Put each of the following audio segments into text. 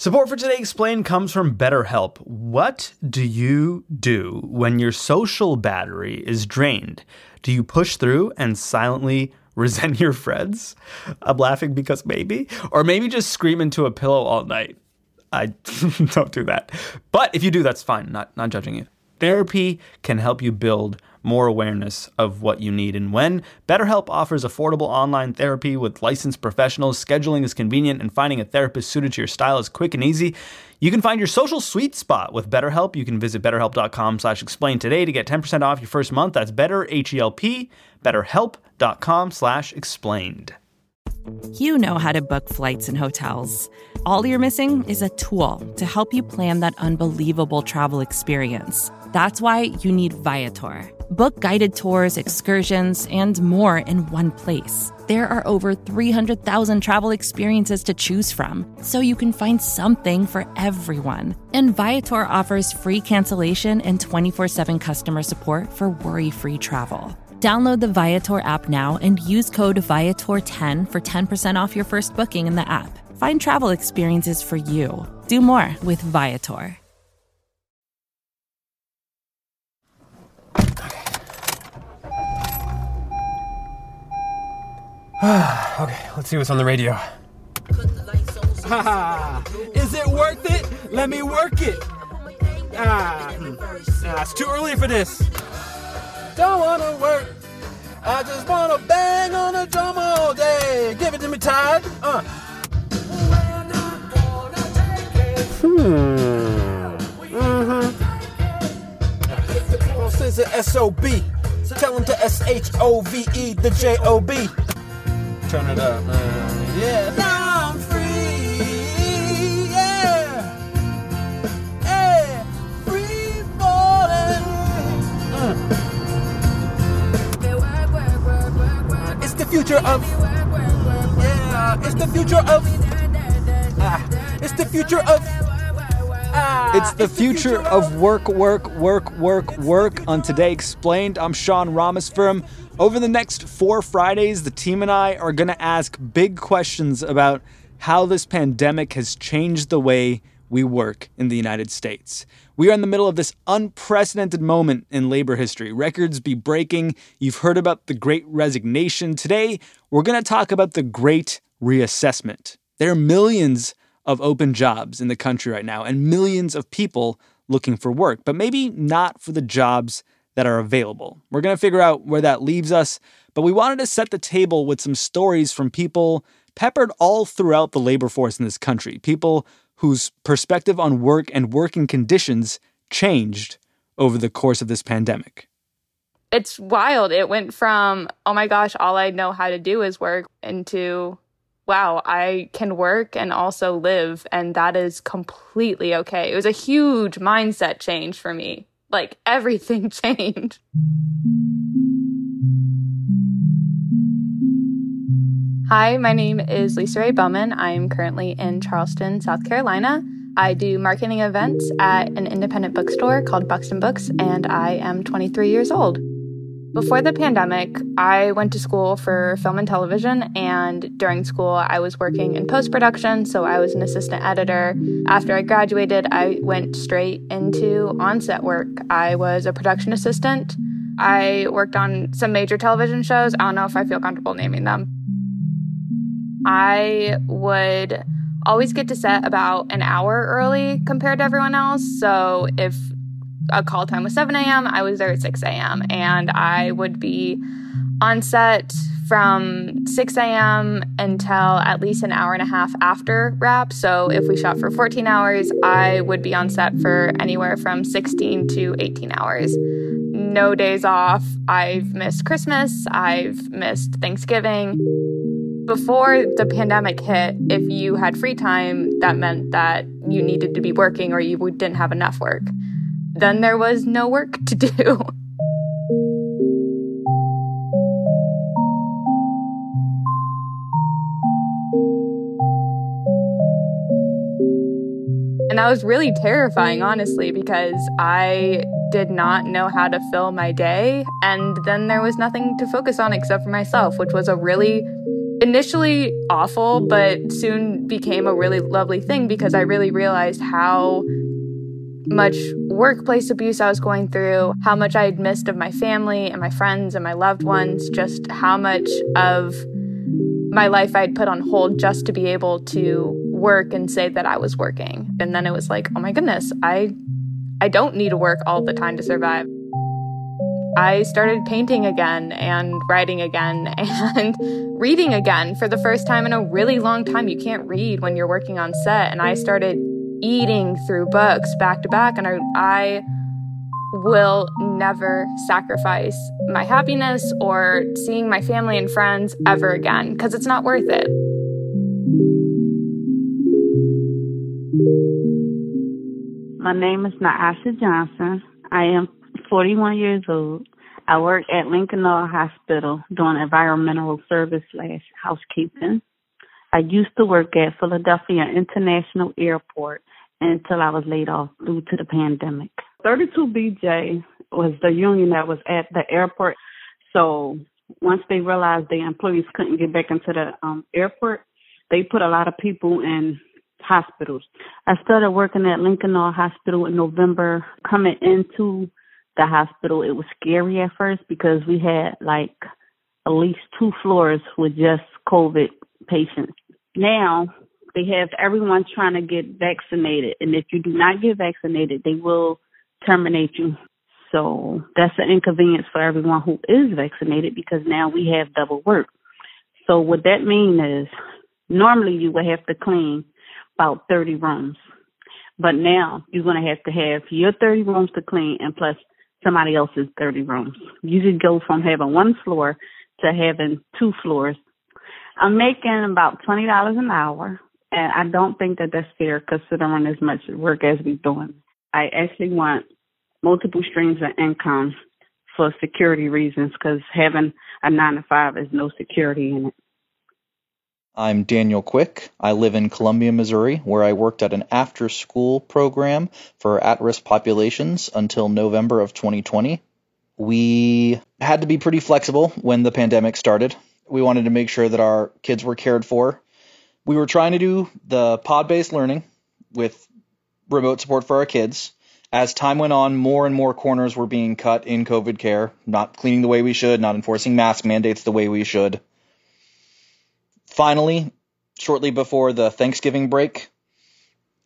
Support for Today Explained comes from BetterHelp. What do you do when your social battery is drained? Do you push through and silently resent your friends? I'm laughing because maybe. Or maybe just scream into a pillow all night. I don't do that. But if you do, that's fine. Not not judging you. Therapy can help you build more awareness of what you need and when. BetterHelp offers affordable online therapy with licensed professionals. Scheduling is convenient, and finding a therapist suited to your style is quick and easy. You can find your social sweet spot with BetterHelp. You can visit betterhelp.com slash explain today to get 10% off your first month. That's better, H-E-L-P, betterhelp.com slash explained. You know how to book flights and hotels. All you're missing is a tool to help you plan that unbelievable travel experience. That's why you need Viator. Book guided tours, excursions, and more in one place. There are over 300,000 travel experiences to choose from, so you can find something for everyone. And Viator offers free cancellation and 24 7 customer support for worry free travel. Download the Viator app now and use code Viator10 for 10% off your first booking in the app. Find travel experiences for you. Do more with Viator. okay, let's see what's on the radio. Is it worth it? Let me work it. Ah, hmm. ah, it's too early for this. Don't wanna work. I just wanna bang on the drum all day. Give it to me, Todd. Uh. Hmm. Mm-hmm. Well, since the S-O-B, tell him to S-H-O-V-E the J-O-B. Turn it up, man. Yeah. Now I'm free. Yeah. Yeah. Free falling. Mm. It's the future of. Yeah. It's the future of. Ah. It's the future of. Ah, It's the future of work, work, work, work, work on Today Explained. I'm Sean Rameswaram. Over the next four Fridays, the team and I are going to ask big questions about how this pandemic has changed the way we work in the United States. We are in the middle of this unprecedented moment in labor history. Records be breaking. You've heard about the great resignation. Today, we're going to talk about the great reassessment. There are millions of open jobs in the country right now and millions of people looking for work, but maybe not for the jobs that are available. We're going to figure out where that leaves us, but we wanted to set the table with some stories from people peppered all throughout the labor force in this country, people whose perspective on work and working conditions changed over the course of this pandemic. It's wild. It went from, oh my gosh, all I know how to do is work, into, wow, I can work and also live. And that is completely okay. It was a huge mindset change for me. Like everything changed. Hi, my name is Lisa Ray Bowman. I am currently in Charleston, South Carolina. I do marketing events at an independent bookstore called Buxton Books, and I am 23 years old. Before the pandemic, I went to school for film and television, and during school, I was working in post production, so I was an assistant editor. After I graduated, I went straight into on-set work. I was a production assistant. I worked on some major television shows. I don't know if I feel comfortable naming them. I would always get to set about an hour early compared to everyone else. So if a call time was 7 a.m., I was there at 6 a.m. And I would be on set from 6 a.m. until at least an hour and a half after wrap. So if we shot for 14 hours, I would be on set for anywhere from 16 to 18 hours. No days off. I've missed Christmas. I've missed Thanksgiving. Before the pandemic hit, if you had free time, that meant that you needed to be working or you didn't have enough work. Then there was no work to do. And that was really terrifying, honestly, because I did not know how to fill my day. And then there was nothing to focus on except for myself, which was a really initially awful, but soon became a really lovely thing because I really realized how much workplace abuse I was going through, how much I had missed of my family and my friends and my loved ones, just how much of my life I'd put on hold just to be able to work and say that I was working. And then it was like, oh my goodness, I I don't need to work all the time to survive. I started painting again and writing again and reading again for the first time in a really long time. You can't read when you're working on set. And I started eating through books back to back. And I, I will never sacrifice my happiness or seeing my family and friends ever again because it's not worth it. My name is Naasha Johnson. I am 41 years old. I work at Lincoln Hospital doing environmental service slash housekeeping. I used to work at Philadelphia International Airport until I was laid off due to the pandemic. 32BJ was the union that was at the airport. So once they realized the employees couldn't get back into the um, airport, they put a lot of people in hospitals. I started working at Lincoln Hospital in November. Coming into the hospital, it was scary at first because we had like at least two floors with just COVID patients. Now they have everyone trying to get vaccinated, and if you do not get vaccinated, they will terminate you. So that's an inconvenience for everyone who is vaccinated because now we have double work. So what that means is normally you would have to clean about 30 rooms. But now you're going to have to have your 30 rooms to clean and plus somebody else's 30 rooms. You could go from having one floor to having two floors. I'm making about $20 an hour, and I don't think that that's fair considering as much work as we're doing. I actually want multiple streams of income for security reasons because having a nine to five is no security in it. I'm Daniel Quick. I live in Columbia, Missouri, where I worked at an after school program for at risk populations until November of 2020. We had to be pretty flexible when the pandemic started. We wanted to make sure that our kids were cared for. We were trying to do the pod based learning with remote support for our kids. As time went on, more and more corners were being cut in COVID care, not cleaning the way we should, not enforcing mask mandates the way we should. Finally, shortly before the Thanksgiving break,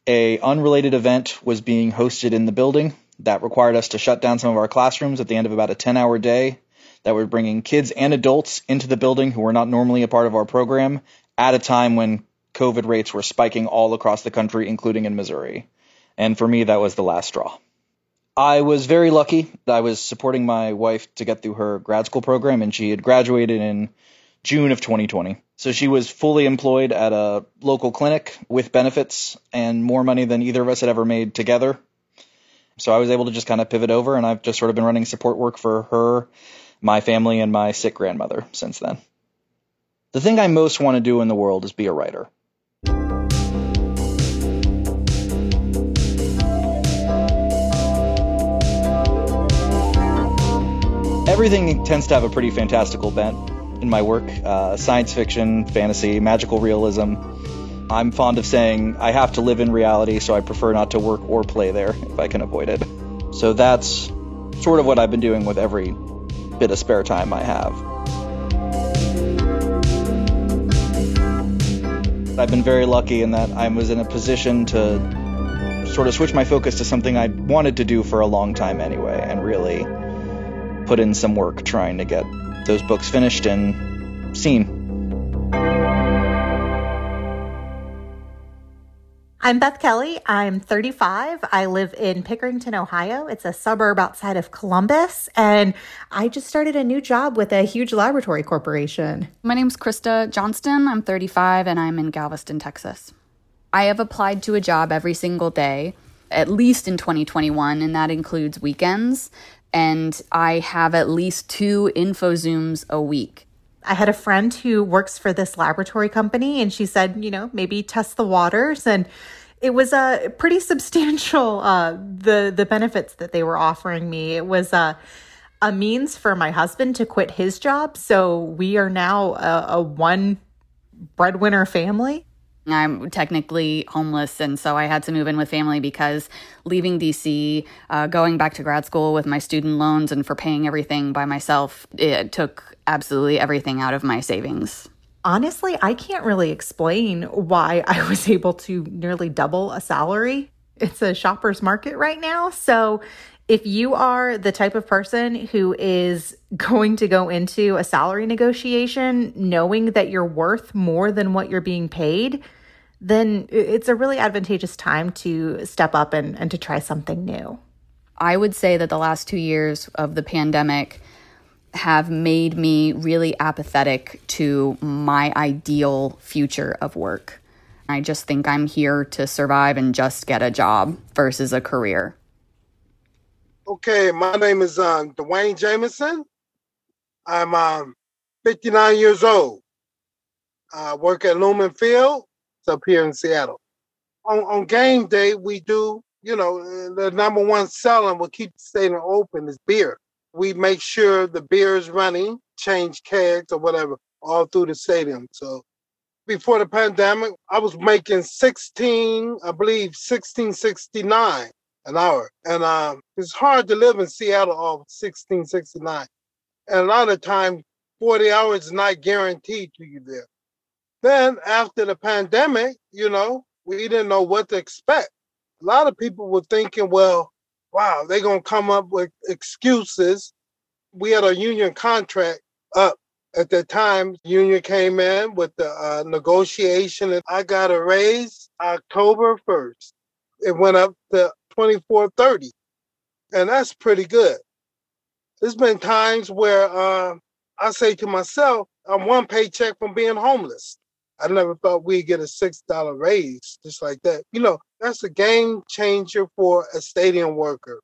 a unrelated event was being hosted in the building that required us to shut down some of our classrooms at the end of about a 10-hour day that were bringing kids and adults into the building who were not normally a part of our program at a time when COVID rates were spiking all across the country, including in Missouri. And for me, that was the last straw. I was very lucky. I was supporting my wife to get through her grad school program, and she had graduated in June of 2020. So she was fully employed at a local clinic with benefits and more money than either of us had ever made together. So I was able to just kind of pivot over, and I've just sort of been running support work for her, my family, and my sick grandmother since then. The thing I most want to do in the world is be a writer. Everything tends to have a pretty fantastical bent in my work uh, science fiction, fantasy, magical realism. I'm fond of saying I have to live in reality, so I prefer not to work or play there if I can avoid it. So that's sort of what I've been doing with every bit of spare time I have. I've been very lucky in that I was in a position to sort of switch my focus to something I wanted to do for a long time anyway, and really put in some work trying to get those books finished and seen. I'm Beth Kelly. I'm 35. I live in Pickerington, Ohio. It's a suburb outside of Columbus. And I just started a new job with a huge laboratory corporation. My name's Krista Johnston. I'm 35 and I'm in Galveston, Texas. I have applied to a job every single day, at least in 2021, and that includes weekends and I have at least two info Zooms a week. I had a friend who works for this laboratory company, and she said, you know, maybe test the waters. And it was a uh, pretty substantial uh, the the benefits that they were offering me. It was a uh, a means for my husband to quit his job, so we are now a, a one breadwinner family? I'm technically homeless, and so I had to move in with family because leaving DC, uh, going back to grad school with my student loans, and for paying everything by myself, it took absolutely everything out of my savings. Honestly, I can't really explain why I was able to nearly double a salary. It's a shopper's market right now. So if you are the type of person who is going to go into a salary negotiation knowing that you're worth more than what you're being paid, then it's a really advantageous time to step up and, and to try something new. I would say that the last two years of the pandemic have made me really apathetic to my ideal future of work. I just think I'm here to survive and just get a job versus a career. Okay, my name is um, Dwayne Jameson. I'm um, 59 years old. I work at Lumen Field. It's up here in Seattle. On, on game day, we do, you know, the number one selling will keep the stadium open is beer. We make sure the beer is running, change kegs or whatever, all through the stadium. So before the pandemic, I was making 16, I believe 1669 an hour. And um, it's hard to live in Seattle off 1669. And a lot of times, 40 hours is not guaranteed to you there. Then after the pandemic, you know, we didn't know what to expect. A lot of people were thinking, well, wow, they're going to come up with excuses. We had a union contract up at the time. Union came in with the uh, negotiation, and I got a raise October 1st. It went up to 2430 and that's pretty good. There's been times where uh, i say to myself i'm one paycheck from being homeless. I never thought we'd get a six dollar raise just like that. You know that's a game changer for a stadium worker.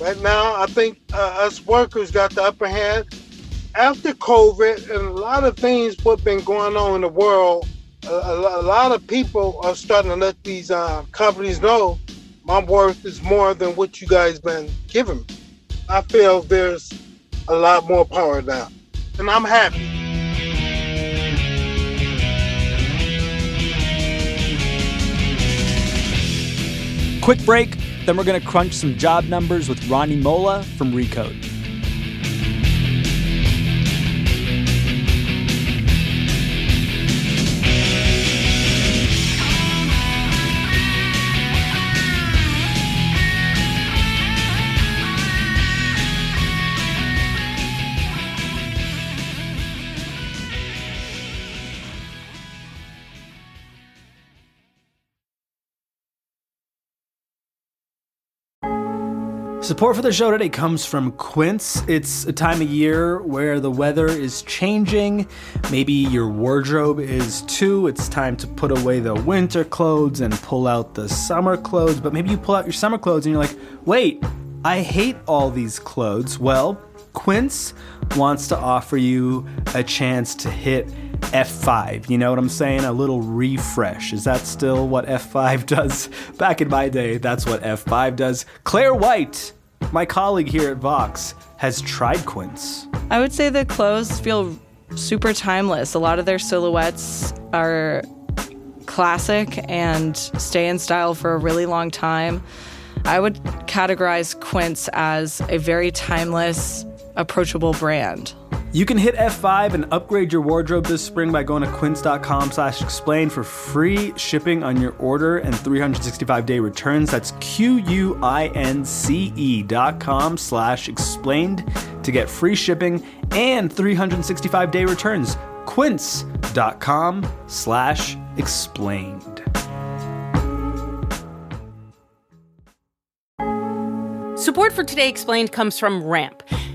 Right now i think uh, us workers got the upper hand. After covid and a lot of things what been going on in the world a, a, lot of people are starting to let these uh, companies know my worth is more than what you guys been giving me. I feel there's a lot more power now, and I'm happy. Quick break, then we're going to crunch some job numbers with Rani Molla from Recode. Support for the show today comes from Quince. It's a time of year where the weather is changing. Maybe your wardrobe is too. It's time to put away the winter clothes and pull out the summer clothes. But maybe you pull out your summer clothes and you're like, wait, I hate all these clothes. Well, Quince wants to offer you a chance to hit F5. You know what I'm saying? A little refresh. Is that still what F5 does? Back in my day, that's what F5 does. Claire White, my colleague here at Vox, has tried Quince. I would say the clothes feel super timeless. A lot of their silhouettes are classic and stay in style for a really long time. I would categorize Quince as a very timeless, approachable brand. You can hit F5 and upgrade your wardrobe this spring by going to quince.com slash explain for free shipping on your order and 365 day returns. That's Q-U-I-N-C-E dot com slash explained to get free shipping and 365 day returns. Quince.com slash explained. Support for Today Explained comes from Ramp.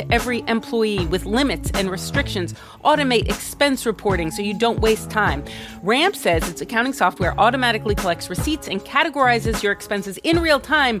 to every employee with limits and restrictions, automate expense reporting so you don't waste time. Ramp says its accounting software automatically collects receipts and categorizes your expenses in real time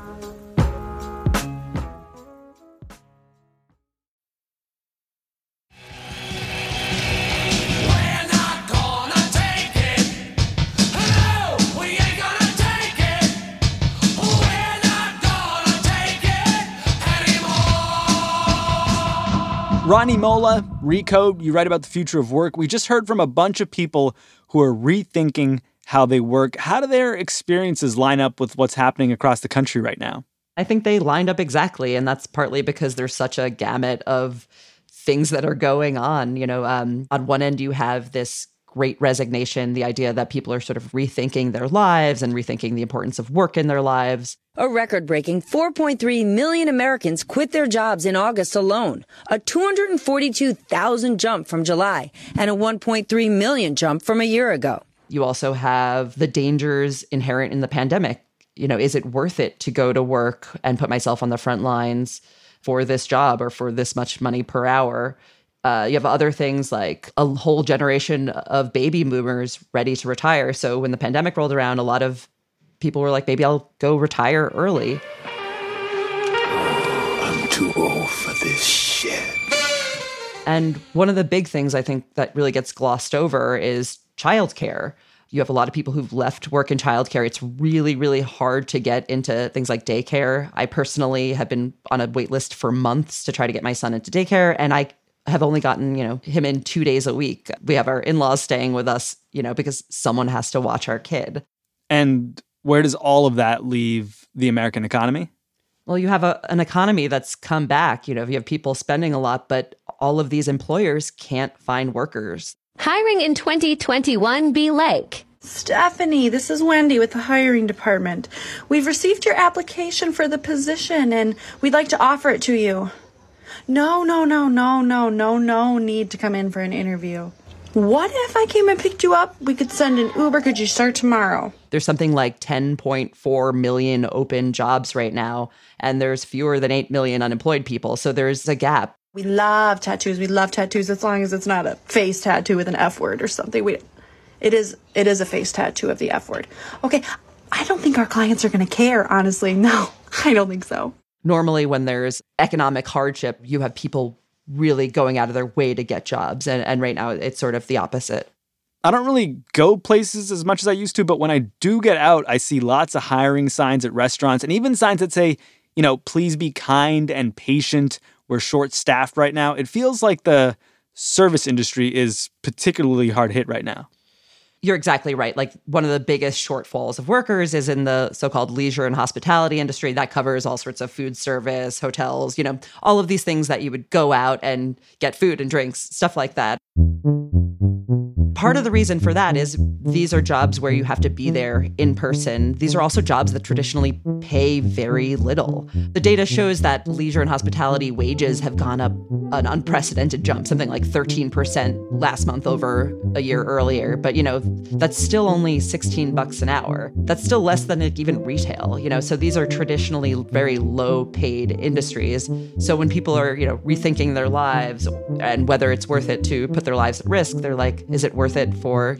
Rani Molla, Recode, you write about the future of work. We just heard from a bunch of people who are rethinking how they work. How do their experiences line up with what's happening across the country right now? I think they lined up exactly. And that's partly because there's such a gamut of things that are going on. You know, um, on one end, you have this great resignation, the idea that people are sort of rethinking their lives and rethinking the importance of work in their lives. A record breaking 4.3 million Americans quit their jobs in August alone, a 242,000 jump from July, and a 1.3 million jump from a year ago. You also have the dangers inherent in the pandemic. You know, is it worth it to go to work and put myself on the front lines for this job or for this much money per hour? Uh, you have other things like a whole generation of baby boomers ready to retire. So when the pandemic rolled around, a lot of people were like, maybe I'll go retire early. I'm too old for this shit. And one of the big things I think that really gets glossed over is childcare. You have a lot of people who've left work in childcare. It's really, really hard to get into things like daycare. I personally have been on a wait list for months to try to get my son into daycare, and I have only gotten, you know, him in two days a week. We have our in laws staying with us, you know, because someone has to watch our kid. And where does all of that leave the American economy? Well, you have a, an economy that's come back. You know, you have people spending a lot, but all of these employers can't find workers. Hiring in 2021 be like. Stephanie, this is Wendy with the hiring department. We've received your application for the position and we'd like to offer it to you. No, no, no, no, no, no, no need to come in for an interview. What if I came and picked you up? We could send an Uber. Could you start tomorrow? There's something like 10.4 million open jobs right now, and there's fewer than 8 million unemployed people. So there's a gap. We love tattoos. We love tattoos as long as it's not a face tattoo with an F word or something. We, it is, it is a face tattoo of the F word. Okay, I don't think our clients are going to care, honestly. No, I don't think so. Normally, when there's economic hardship, you have people really going out of their way to get jobs. And, and right now, it's sort of the opposite. I don't really go places as much as I used to, but when I do get out, I see lots of hiring signs at restaurants and even signs that say, you know, please be kind and patient. We're short staffed right now. It feels like the service industry is particularly hard hit right now. You're exactly right. Like one of the biggest shortfalls of workers is in the so-called leisure and hospitality industry. That covers all sorts of food service, hotels, you know, all of these things that you would go out and get food and drinks, stuff like that. Part of the reason for that is these are jobs where you have to be there in person. These are also jobs that traditionally pay very little. The data shows that leisure and hospitality wages have gone up an unprecedented jump, something like 13% last month over a year earlier. But, you know, that's still only 16 bucks an hour. That's still less than even retail, you know. So these are traditionally very low paid industries. So when people are, you know, rethinking their lives and whether it's worth it to put their lives at risk, they're like, is it worth it for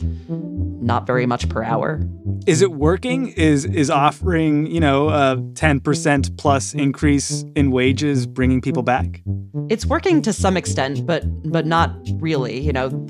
not very much per hour? Is it working? Is is offering, you know, a 10% plus increase in wages bringing people back? It's working to some extent, but but not really, you know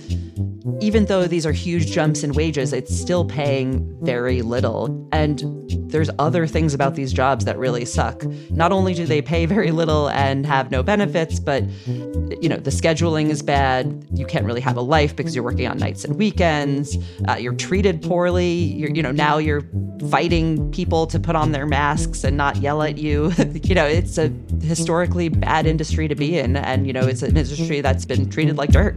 even though these are huge jumps in wages, it's still paying very little. And there's other things about these jobs that really suck. Not only do they pay very little and have no benefits, but you know, the scheduling is bad. You can't really have a life because you're working on nights and weekends. Uh, you're treated poorly. You're, you know, now you're fighting people to put on their masks and not yell at you. you know, it's a historically bad industry to be in. And, you know, it's an industry that's been treated like dirt.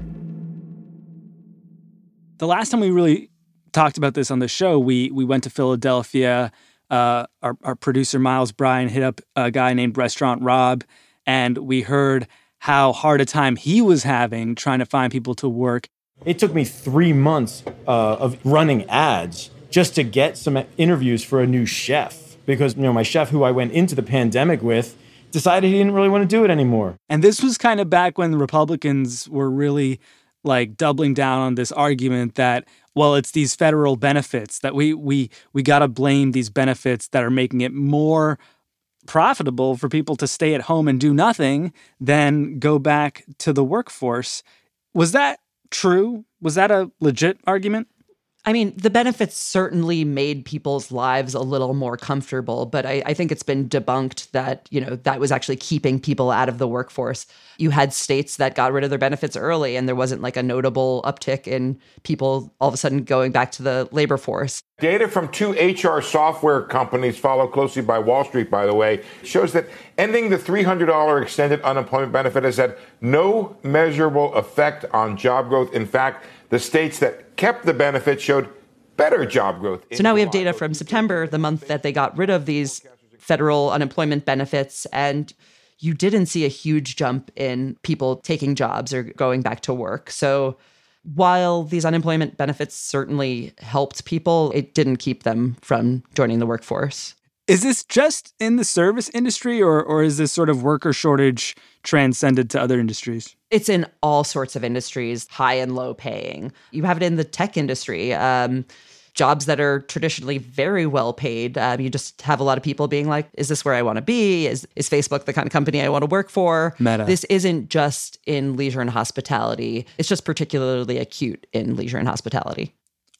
The last time we really talked about this on the show, we we went to Philadelphia. Uh, our, our producer Miles Bryan hit up a guy named Restaurant Rob, and we heard how hard a time he was having trying to find people to work. It took me three months uh, of running ads just to get some interviews for a new chef because you know my chef who I went into the pandemic with decided he didn't really want to do it anymore. And this was kind of back when the Republicans were really like doubling down on this argument that well it's these federal benefits that we we we got to blame these benefits that are making it more profitable for people to stay at home and do nothing than go back to the workforce. Was that true? Was that a legit argument I mean, the benefits certainly made people's lives a little more comfortable, but I, I, think it's been debunked that, you know, that was actually keeping people out of the workforce. You had states that got rid of their benefits early, and there wasn't like a notable uptick in people all of a sudden going back to the labor force. Data from two HR software companies, followed closely by Wall Street, by the way, shows that ending the $300 extended unemployment benefit has had no measurable effect on job growth. In fact, the states that kept the benefit showed better job growth. So now we have data from September, the month that they got rid of these federal unemployment benefits, and you didn't see a huge jump in people taking jobs or going back to work. So while these unemployment benefits certainly helped people, it didn't keep them from joining the workforce. Is this just in the service industry or or is this sort of worker shortage transcended to other industries? It's in all sorts of industries, high and low paying. You have it in the tech industry. Um, jobs that are traditionally very well paid. Um, you just have a lot of people being like, "Is this where I want to be? Is is Facebook the kind of company I want to work for?" Meta. This isn't just in leisure and hospitality. It's just particularly acute in leisure and hospitality.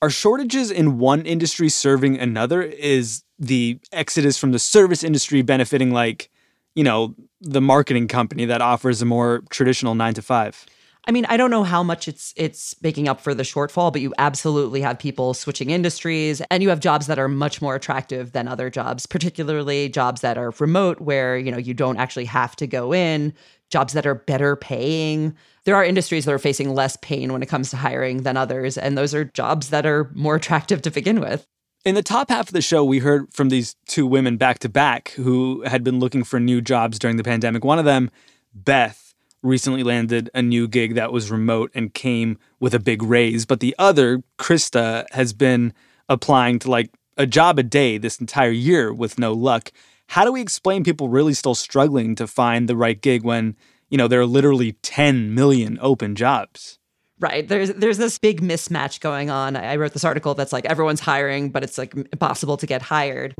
Are shortages in one industry serving another? Is the exodus from the service industry benefiting like you know, the marketing company that offers a more traditional nine to five? I mean, I don't know how much it's it's making up for the shortfall, but you absolutely have people switching industries and you have jobs that are much more attractive than other jobs, particularly jobs that are remote where, you know, you don't actually have to go in, jobs that are better paying. There are industries that are facing less pain when it comes to hiring than others, and those are jobs that are more attractive to begin with. In the top half of the show, we heard from these two women back to back who had been looking for new jobs during the pandemic. One of them, Beth, recently landed a new gig that was remote and came with a big raise. But the other, Krista, has been applying to like a job a day this entire year with no luck. How do we explain people really still struggling to find the right gig when, you know, there are literally 10 million open jobs? Right. There's there's this big mismatch going on. I wrote this article that's like everyone's hiring, but it's like impossible to get hired.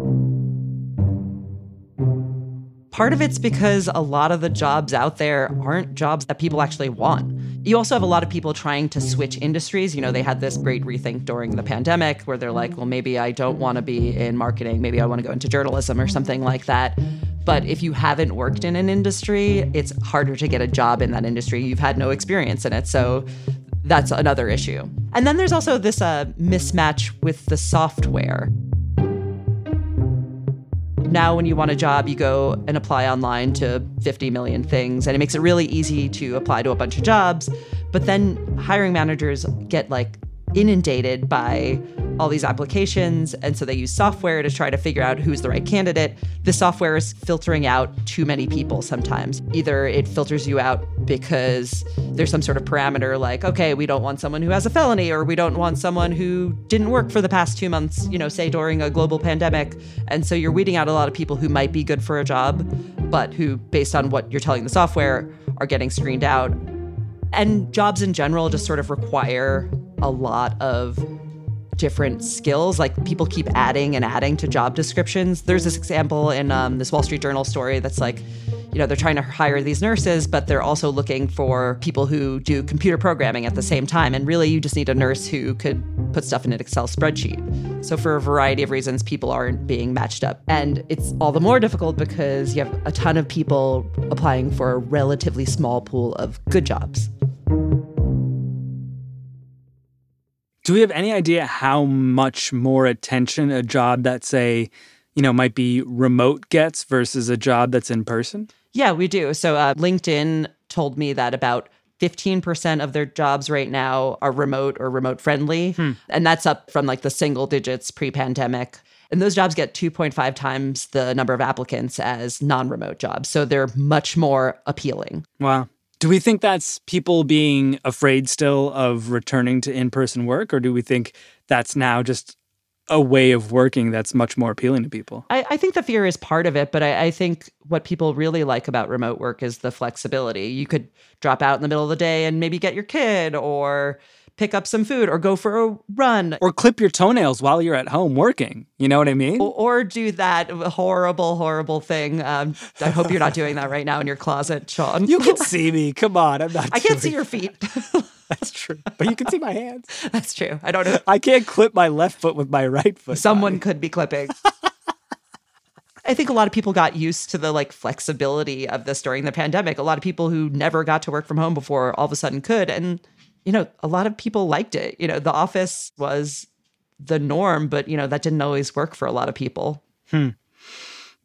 Part of it's because a lot of the jobs out there aren't jobs that people actually want. You also have a lot of people trying to switch industries. You know, they had this great rethink during the pandemic where they're like, well, maybe I don't want to be in marketing. Maybe I want to go into journalism or something like that. But if you haven't worked in an industry, it's harder to get a job in that industry. You've had no experience in it. So that's another issue. And then there's also this uh, mismatch with the software. Now, when you want a job, you go and apply online to 50 million things, and it makes it really easy to apply to a bunch of jobs. But then hiring managers get like inundated by all these applications. And so they use software to try to figure out who's the right candidate. The software is filtering out too many people sometimes. Either it filters you out because there's some sort of parameter like, okay, we don't want someone who has a felony, or we don't want someone who didn't work for the past two months, you know, say during a global pandemic. And so you're weeding out a lot of people who might be good for a job, but who, based on what you're telling the software, are getting screened out. And jobs in general just sort of require a lot of different skills. Like people keep adding and adding to job descriptions. There's this example in um, this Wall Street Journal story that's like, you know, they're trying to hire these nurses, but they're also looking for people who do computer programming at the same time. And really, you just need a nurse who could put stuff in an Excel spreadsheet. So, for a variety of reasons, people aren't being matched up. And it's all the more difficult because you have a ton of people applying for a relatively small pool of good jobs. Do we have any idea how much more attention a job that say, you know, might be remote gets versus a job that's in person? Yeah, we do. So uh, LinkedIn told me that about 15% of their jobs right now are remote or remote friendly. Hmm. And that's up from like the single digits pre pandemic. And those jobs get 2.5 times the number of applicants as non remote jobs. So they're much more appealing. Wow. Do we think that's people being afraid still of returning to in person work, or do we think that's now just a way of working that's much more appealing to people? I, I think the fear is part of it, but I, I think what people really like about remote work is the flexibility. You could drop out in the middle of the day and maybe get your kid or pick up some food or go for a run Or clip your toenails while you're at home working. You know what I mean? or, or do that horrible, horrible thing. Um, I hope you're not doing that right now in your closet, Sean. You can see me. Come on. I'm not. I can't see your feet. That's true. But you can see my hands. That's true. I don't know. I can't clip my left foot with my right foot. Someone could be clipping. I think a lot of people got used to the like flexibility of this during the pandemic. A lot of people who never got to work from home before all of a sudden could. And, you know, a lot of people liked it. You know, the office was the norm, but, you know, that didn't always work for a lot of people. Hmm.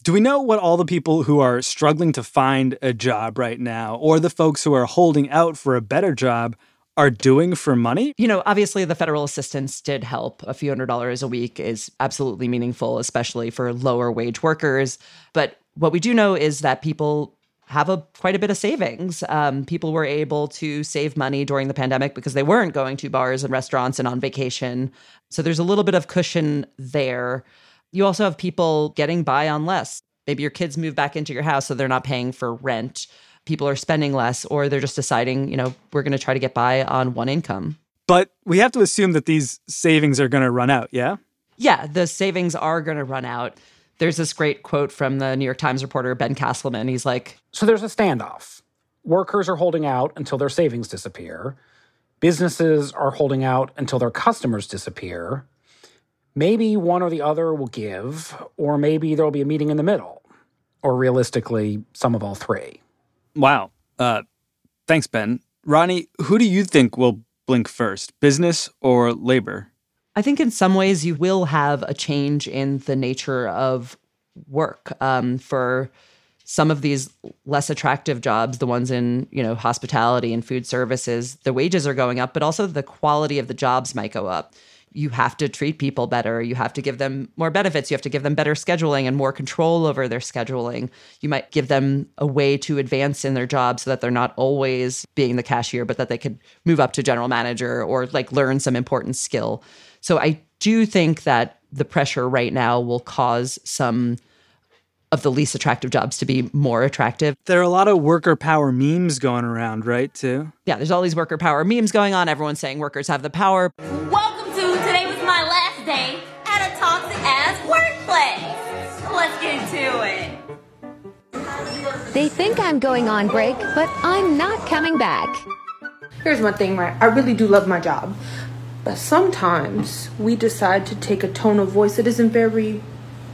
Do we know what all the people who are struggling to find a job right now, or the folks who are holding out for a better job, are doing for money? You know, obviously the federal assistance did help. A few hundred dollars a week is absolutely meaningful, especially for lower wage workers. But what we do know is that people have a quite a bit of savings. Um, people were able to save money during the pandemic because they weren't going to bars and restaurants and on vacation. So there's a little bit of cushion there. You also have people getting by on less. Maybe your kids move back into your house, so they're not paying for rent. People are spending less, or they're just deciding, you know, we're going to try to get by on one income. But we have to assume that these savings are going to run out, yeah? Yeah, the savings are going to run out. There's this great quote from the New York Times reporter, Ben Casselman. He's like, So there's a standoff. Workers are holding out until their savings disappear. Businesses are holding out until their customers disappear. Maybe one or the other will give, or maybe there'll be a meeting in the middle, or realistically, some of all three. Wow. Uh, thanks, Ben. Rani, who do you think will blink first, business or labor? I think in some ways you will have a change in the nature of work um, for some of these less attractive jobs, the ones in you know hospitality and food services. The wages are going up, but also the quality of the jobs might go up. You have to treat people better. You have to give them more benefits. You have to give them better scheduling and more control over their scheduling. You might give them a way to advance in their job so that they're not always being the cashier, but that they could move up to general manager or like learn some important skill. So I do think that the pressure right now will cause some of the least attractive jobs to be more attractive. There are a lot of worker power memes going around, right? Too. Yeah, there's all these worker power memes going on. Everyone's saying workers have the power. Welcome to Today Was My Last Day at a Toxic Ass Workplace. Let's get to it. They think I'm going on break, but I'm not coming back. Here's one thing, right? I really do love my job. But sometimes we decide to take a tone of voice that isn't very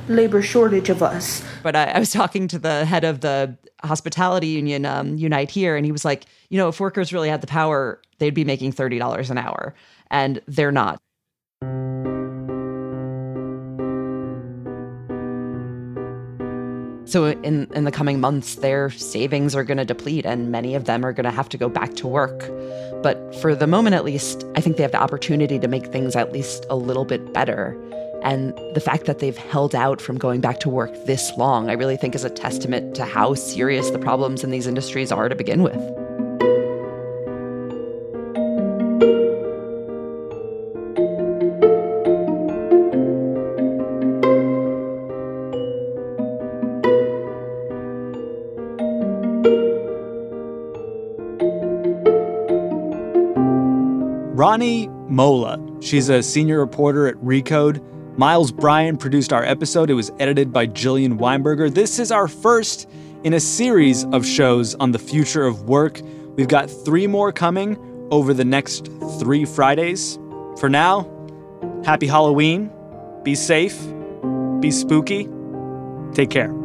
labor shortage of us. But I, I was talking to the head of the hospitality union, um, Unite Here, and he was like, you know, if workers really had the power, they'd be making $30 an hour. And they're not. So in in the coming months their savings are going to deplete and many of them are going to have to go back to work. But for the moment at least, I think they have the opportunity to make things at least a little bit better. And the fact that they've held out from going back to work this long, I really think is a testament to how serious the problems in these industries are to begin with. Rani Molla. She's a senior reporter at Recode. Miles Bryan produced our episode. It was edited by Jillian Weinberger. This is our first in a series of shows on the future of work. We've got three more coming over the next three Fridays. For now, happy Halloween. Be safe. Be spooky. Take care.